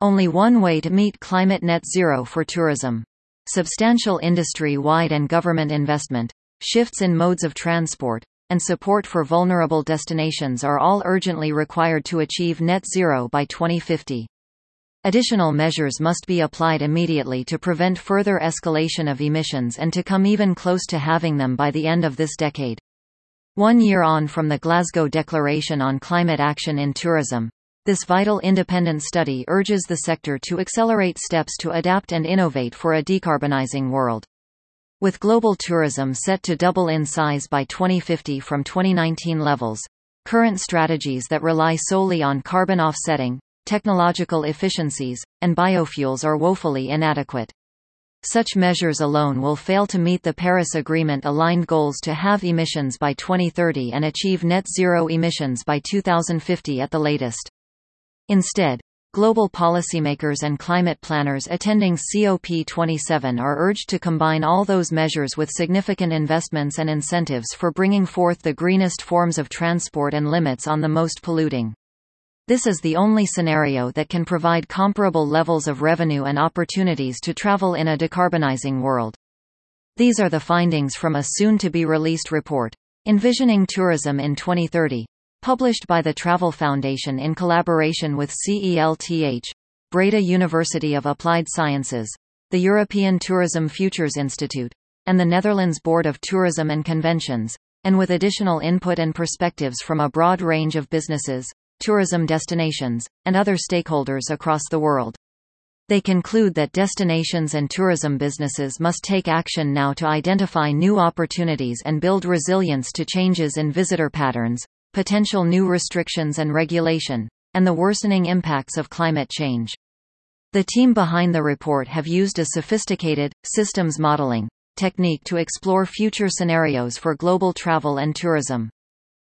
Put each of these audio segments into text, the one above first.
Only one way to meet climate net zero for tourism. Substantial industry-wide and government investment, shifts in modes of transport, and support for vulnerable destinations are all urgently required to achieve net zero by 2050. Additional measures must be applied immediately to prevent further escalation of emissions and to come even close to having them by the end of this decade. One year on from the Glasgow Declaration on Climate Action in Tourism, this vital independent study urges the sector to accelerate steps to adapt and innovate for a decarbonizing world. With global tourism set to double in size by 2050 from 2019 levels, current strategies that rely solely on carbon offsetting, technological efficiencies, and biofuels are woefully inadequate. Such measures alone will fail to meet the Paris Agreement-aligned goals to halve emissions by 2030 and achieve net zero emissions by 2050 at the latest. Instead, Global policymakers and climate planners attending COP27 are urged to combine all those measures with significant investments and incentives for bringing forth the greenest forms of transport and limits on the most polluting. This is the only scenario that can provide comparable levels of revenue and opportunities to travel in a decarbonizing world. These are the findings from a soon-to-be-released report, Envisioning Tourism in 2030, Published by the Travel Foundation in collaboration with CELTH, Breda University of Applied Sciences, the European Tourism Futures Institute, and the Netherlands Board of Tourism and Conventions, and with additional input and perspectives from a broad range of businesses, tourism destinations, and other stakeholders across the world. They conclude that destinations and tourism businesses must take action now to identify new opportunities and build resilience to changes in visitor patterns, potential new restrictions and regulation, and the worsening impacts of climate change. The team behind the report have used a sophisticated, systems modeling technique to explore future scenarios for global travel and tourism.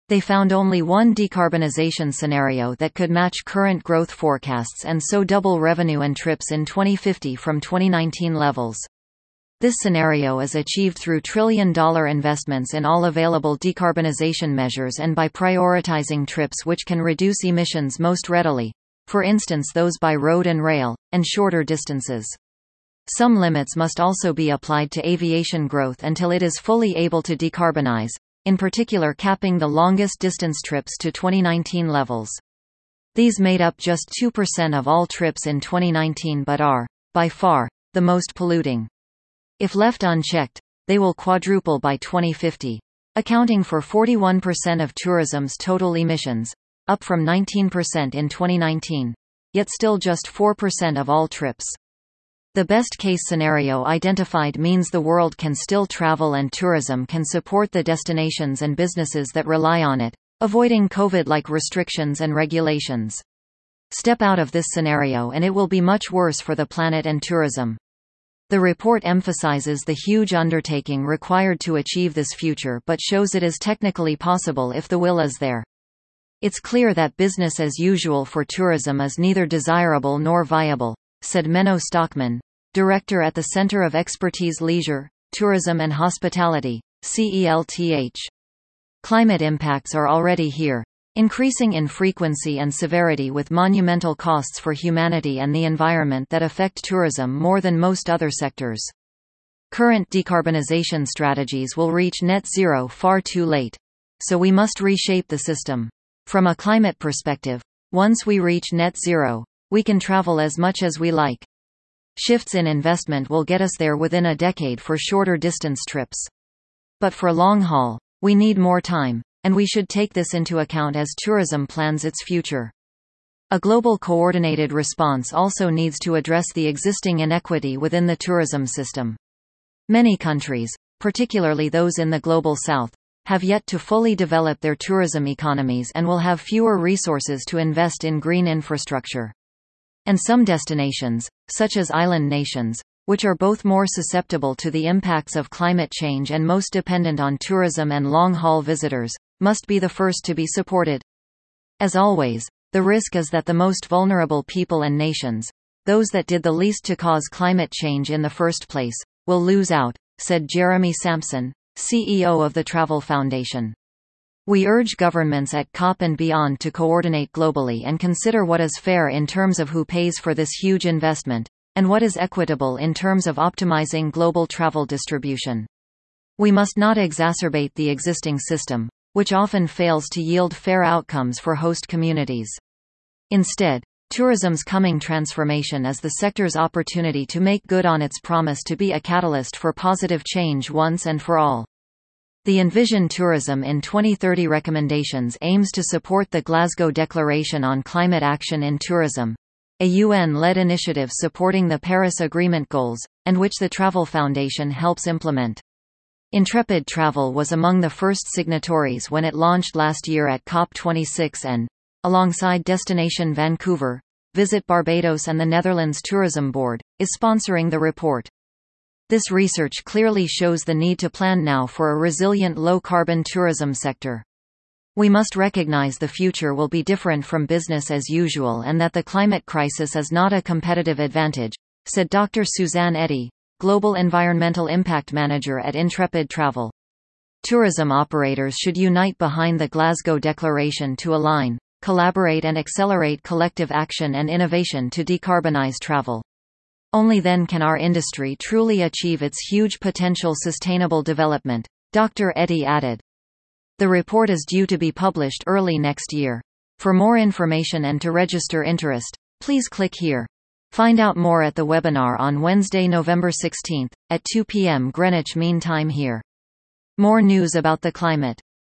They found only one decarbonization scenario that could match current growth forecasts and so double revenue and trips in 2050 from 2019 levels. This scenario is achieved through trillion-dollar investments in all available decarbonization measures and by prioritizing trips which can reduce emissions most readily, for instance those by road and rail, and shorter distances. Some limits must also be applied to aviation growth until it is fully able to decarbonize, in particular capping the longest distance trips to 2019 levels. These made up just 2% of all trips in 2019 but are, by far, the most polluting. If left unchecked, they will quadruple by 2050, accounting for 41% of tourism's total emissions, up from 19% in 2019, yet still just 4% of all trips. The best-case scenario identified means the world can still travel and tourism can support the destinations and businesses that rely on it, avoiding COVID-like restrictions and regulations. Step out of this scenario and it will be much worse for the planet and tourism. The report emphasizes the huge undertaking required to achieve this future but shows it is technically possible if the will is there. It's clear that business as usual for tourism is neither desirable nor viable, said Menno Stokman, director at the Center of Expertise Leisure, Tourism and Hospitality, CELTH. Climate impacts are already here, increasing in frequency and severity with monumental costs for humanity and the environment that affect tourism more than most other sectors. Current decarbonization strategies will reach net zero far too late. So we must reshape the system. From a climate perspective, once we reach net zero, we can travel as much as we like. Shifts in investment will get us there within a decade for shorter distance trips. But for long haul, we need more time and we should take this into account as tourism plans its future. A global coordinated response also needs to address the existing inequity within the tourism system. Many countries, particularly those in the global south, have yet to fully develop their tourism economies and will have fewer resources to invest in green infrastructure. And some destinations, such as island nations, which are both more susceptible to the impacts of climate change and most dependent on tourism and long-haul visitors, must be the first to be supported. As always, the risk is that the most vulnerable people and nations, those that did the least to cause climate change in the first place, will lose out, said Jeremy Sampson, CEO of the Travel Foundation. We urge governments at COP and beyond to coordinate globally and consider what is fair in terms of who pays for this huge investment, and what is equitable in terms of optimizing global travel distribution. We must not exacerbate the existing system, which often fails to yield fair outcomes for host communities. Instead, tourism's coming transformation is the sector's opportunity to make good on its promise to be a catalyst for positive change once and for all. The Envision Tourism in 2030 recommendations aims to support the Glasgow Declaration on Climate Action in Tourism, a UN-led initiative supporting the Paris Agreement goals, and which the Travel Foundation helps implement. Intrepid Travel was among the first signatories when it launched last year at COP26 and, alongside Destination Vancouver, Visit Barbados and the Netherlands Tourism Board, is sponsoring the report. This research clearly shows the need to plan now for a resilient low-carbon tourism sector. We must recognize the future will be different from business as usual and that the climate crisis is not a competitive advantage, said Dr. Susanne Etti, Global Environmental Impact Manager at Intrepid Travel. Tourism operators should unite behind the Glasgow Declaration to align, collaborate and accelerate collective action and innovation to decarbonize travel. Only then can our industry truly achieve its huge potential sustainable development, Dr. Etti added. The report is due to be published early next year. For more information and to register interest, please click here. Find out more at the webinar on Wednesday, November 16, at 2 p.m. Greenwich Mean Time here. More news about the climate